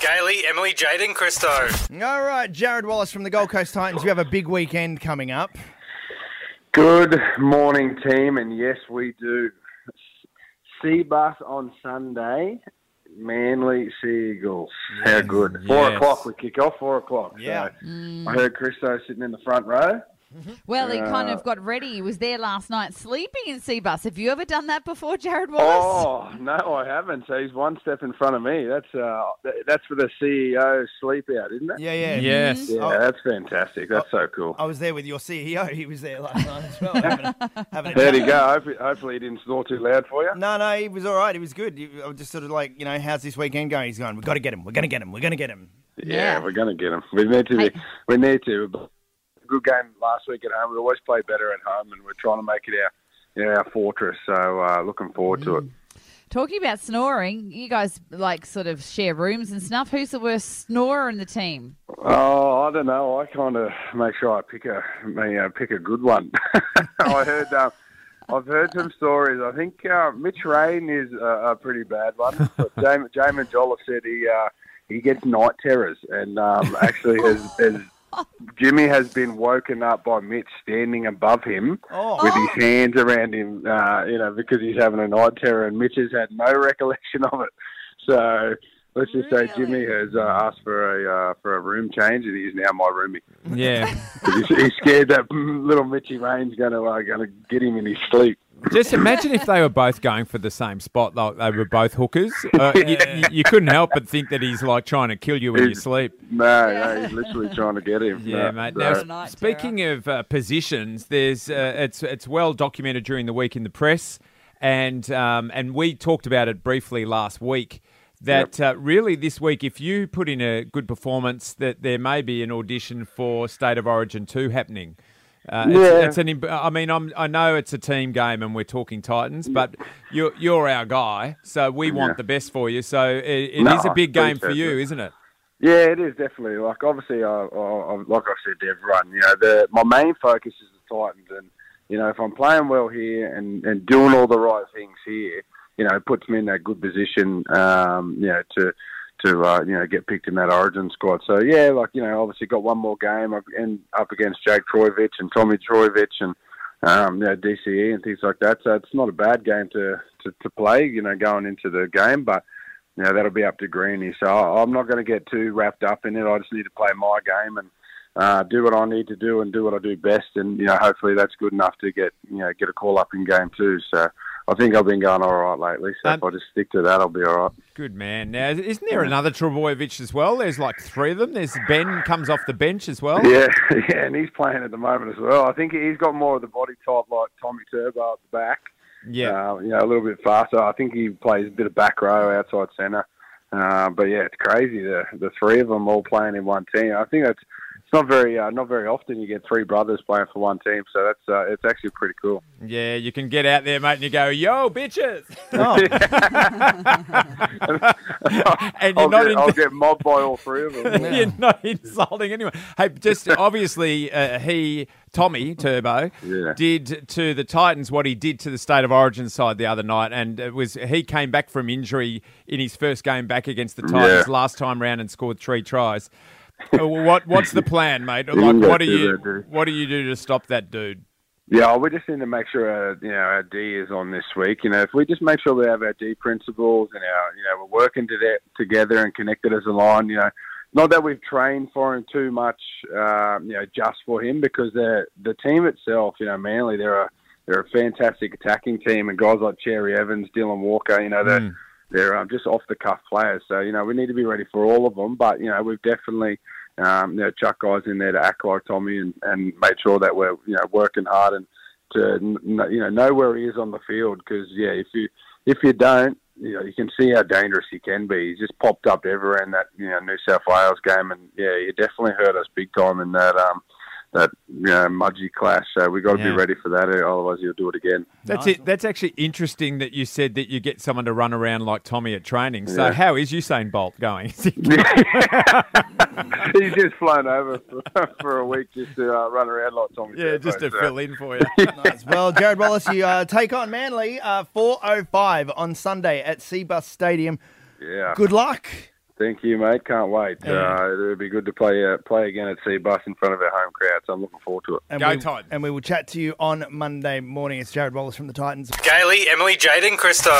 Gailey, Emily, Jaden, Christo. All right, Jarrod Wallace from the Gold Coast Titans. We have a big weekend coming up. Good morning, team, and yes, we do. Cbus on Sunday, Manly Sea Eagles. How good! Four Yes. o'clock we kick off. Four o'clock. Yeah. So I heard Christo sitting in the front row. Well, he kind of got ready. He was there last night sleeping in Cbus. Have you ever done that before, Jarrod Wallace? Oh no, I haven't. So he's one step in front of me. That's uh, th- that's for the CEO sleep out, isn't it? Yeah, yeah. Yes. Yeah, Oh. that's fantastic. That's so cool. I was there with your CEO. He was there last night as well. having a, having a There you chat. go. Hopefully, hopefully he didn't snore too loud for you. No, no, he was all right. He was good. He- I was just sort of like, you know, how's this weekend going? He's going, we've got to get him. We're going to get him. We're going to get him. Yeah, Yeah. we're going to get him. We need to. Hey. We need to. Good game last week at home. We always play better at home, and we're trying to make it our, you know, our fortress. So uh, looking forward to it. Talking about snoring, you guys like sort of share rooms and stuff. Who's the worst snorer in the team? Oh, I don't know. I kind of make sure I pick a, you know, pick a good one. I heard. Um, I've heard some stories. I think uh, Mitch Rein is a, a pretty bad one. But Jamin, said he uh, he gets night terrors, and um, actually has, has Jimmy has been woken up by Mitch standing above him Oh. with his hands around him, uh, you know, because he's having a night terror, and Mitch has had no recollection of it. So let's just say Jimmy has uh, asked for a uh, for a room change, and he's now my roomie. Yeah. he's, he's scared that little Mitchy Rein's going to uh, going to get him in his sleep. Just imagine if they were both going for the same spot, like they were both hookers. Uh, you, you- you couldn't help but think that he's like trying to kill you in your sleep. No, no, he's literally trying to get him. Yeah, No, mate. so- Now, Night speaking of uh, positions, there's uh, it's it's well documented during the week in the press, and um, and we talked about it briefly last week. That uh, really this week, if you put in a good performance, that there may be an audition for State of Origin two happening. Uh, Yeah. it's an. I mean, I'm, I know it's a team game, and we're talking Titans, but you're you're our guy, so we want Yeah. the best for you. So it, it is No, a big game for you, isn't it? Yeah, it is definitely. Like obviously, I, I, I, like I said to everyone, you know, the my main focus is the Titans, and you know, if I'm playing well here and and doing all the right things here, you know, it puts me in that good position, um, you know, to to uh, you know get picked in that Origin squad. So yeah, like you know, obviously got one more game up- and up against Jake Trbojevic and Tommy Trbojevic and um, you know DCE and things like that. So it's not a bad game to to, to play, you know, going into the game, but you know, that'll be up to Greeny. So I'm not going to get too wrapped up in it. I just need to play my game and uh, do what I need to do and do what I do best. And you know, hopefully that's good enough to get you know get a call up in game two. So I think I've been going all right lately. So if Um, I just stick to that, I'll be all right. Good man. Now, isn't there another Trbojevic as well? There's like three of them. There's Ben comes off the bench as well. Yeah, yeah, and he's playing at the moment as well. I think he's got more of the body type like Tommy Turbo at the back. Yeah. uh, you know, a little bit faster. I think he plays a bit of back row outside centre. Uh, but yeah, it's crazy the the three of them all playing in one team. I think that's it's not very uh, not very often you get three brothers playing for one team. So that's uh, it's actually pretty cool. Yeah, you can get out there, mate, and you go, "Yo, bitches!" Oh, And I'll, you're not get, in- I'll get mobbed by all three of them. You're not insulting anyone. Hey, just obviously, uh, he Tommy Turbo Yeah. did to the Titans what he did to the State of Origin side the other night, and it was he came back from injury in his first game back against the Titans Yeah. last time round and scored three tries. Uh, what what's the plan, mate? Like, what do you bad, did he? what do you do to stop that dude? Yeah, we just need to make sure our, you know our D is on this week. You know, if we just make sure we have our D principles and our you know we're working to that, together and connected as a line. You know, not that we've trained for him too much. Um, you know, just for him because the the team itself, you know, Manly, they're a they're a fantastic attacking team, and guys like Cherry Evans, Dylan Walker, you know, they're Mm. They're um, just off the cuff players. So you know, we need to be ready for all of them. But you know, we've definitely um, you know, chuck guys in there to act like Tommy and, and make sure that we're you know working hard and to you know know where he is on the field because yeah, if you if you don't, you know, you can see how dangerous he can be. He's just popped up everywhere in that you know New South Wales game, and yeah, he definitely hurt us big time in that um that you know, Mudgee clash. So we've got to Yeah. be ready for that, otherwise he'll do it again. That's Nice it. That's actually interesting that you said that you get someone to run around like Tommy at training. So Yeah. how is Usain Bolt going? He's just flown over for, for a week just to uh, run around like Tommy. yeah, just to so- fill in for you. nice. Well, Jarrod Wallace, you uh, take on Manly uh, 4.05 on Sunday at Cbus Stadium. Yeah. Good luck. Thank you, mate. Can't wait. Uh, it'll be good to play uh, play again at Sea Cbus in front of our home crowd. So I'm looking forward to it. And Go we, Titans. And we will chat to you on Monday morning. It's Jarrod Wallace from the Titans. Gailey, Emily, Jaden, and Christo.